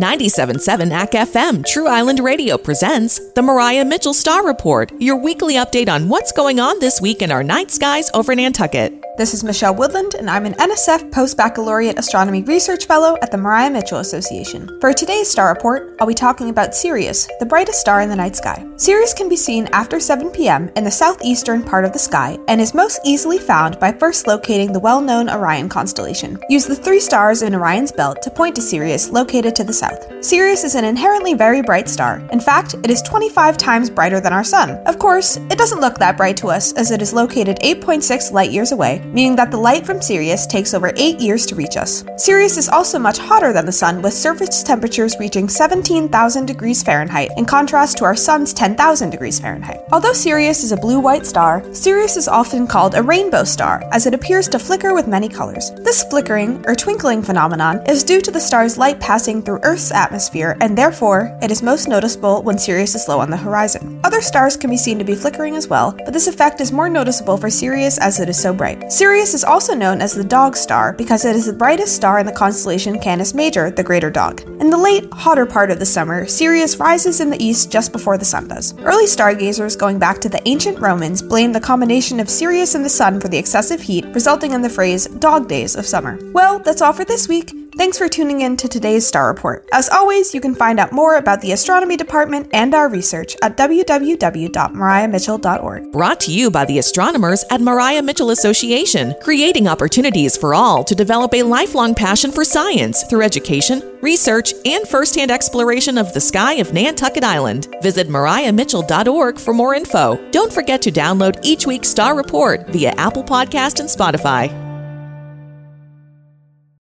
97.7 ACK FM True Island Radio presents the Maria Mitchell Star Report, your weekly update on what's going on this week in our night skies over Nantucket. This is Michele Woodland, and I'm an NSF Post Baccalaureate Astronomy Research Fellow at the Maria Mitchell Association. For today's star report, I'll be talking about Sirius, the brightest star in the night sky. Sirius can be seen after 7 p.m. in the southeastern part of the sky and is most easily found by first locating the well known Orion constellation. Use the three stars in Orion's belt to point to Sirius, located to the south. Sirius is an inherently very bright star. In fact, it is 25 times brighter than our Sun. Of course, it doesn't look that bright to us as it is located 8.6 light years away meaning that the light from Sirius takes over 8 years to reach us. Sirius is also much hotter than the Sun, with surface temperatures reaching 17,000 degrees Fahrenheit, in contrast to our Sun's 10,000 degrees Fahrenheit. Although Sirius is a blue white star, Sirius is often called a rainbow star, as it appears to flicker with many colors. This flickering, or twinkling phenomenon, is due to the star's light passing through Earth's atmosphere, and therefore, it is most noticeable when Sirius is low on the horizon. Other stars can be seen to be flickering as well, but this effect is more noticeable for Sirius as it is so bright. Sirius is also known as the Dog Star because it is the brightest star in the constellation Canis Major, the Greater Dog. In the late, hotter part of the summer, Sirius rises in the east just before the sun does. Early stargazers going back to the ancient Romans blamed the combination of Sirius and the sun for the excessive heat, resulting in the phrase dog days of summer. Well, that's all for this week. Thanks for tuning in to today's Star Report. As always, you can find out more about the astronomy department and our research at www.mariamitchell.org. Brought to you by the astronomers at Maria Mitchell Association, creating opportunities for all to develop a lifelong passion for science through education, research, and firsthand exploration of the sky of Nantucket Island. Visit mariamitchell.org for more info. Don't forget to download each week's Star Report via Apple Podcast and Spotify.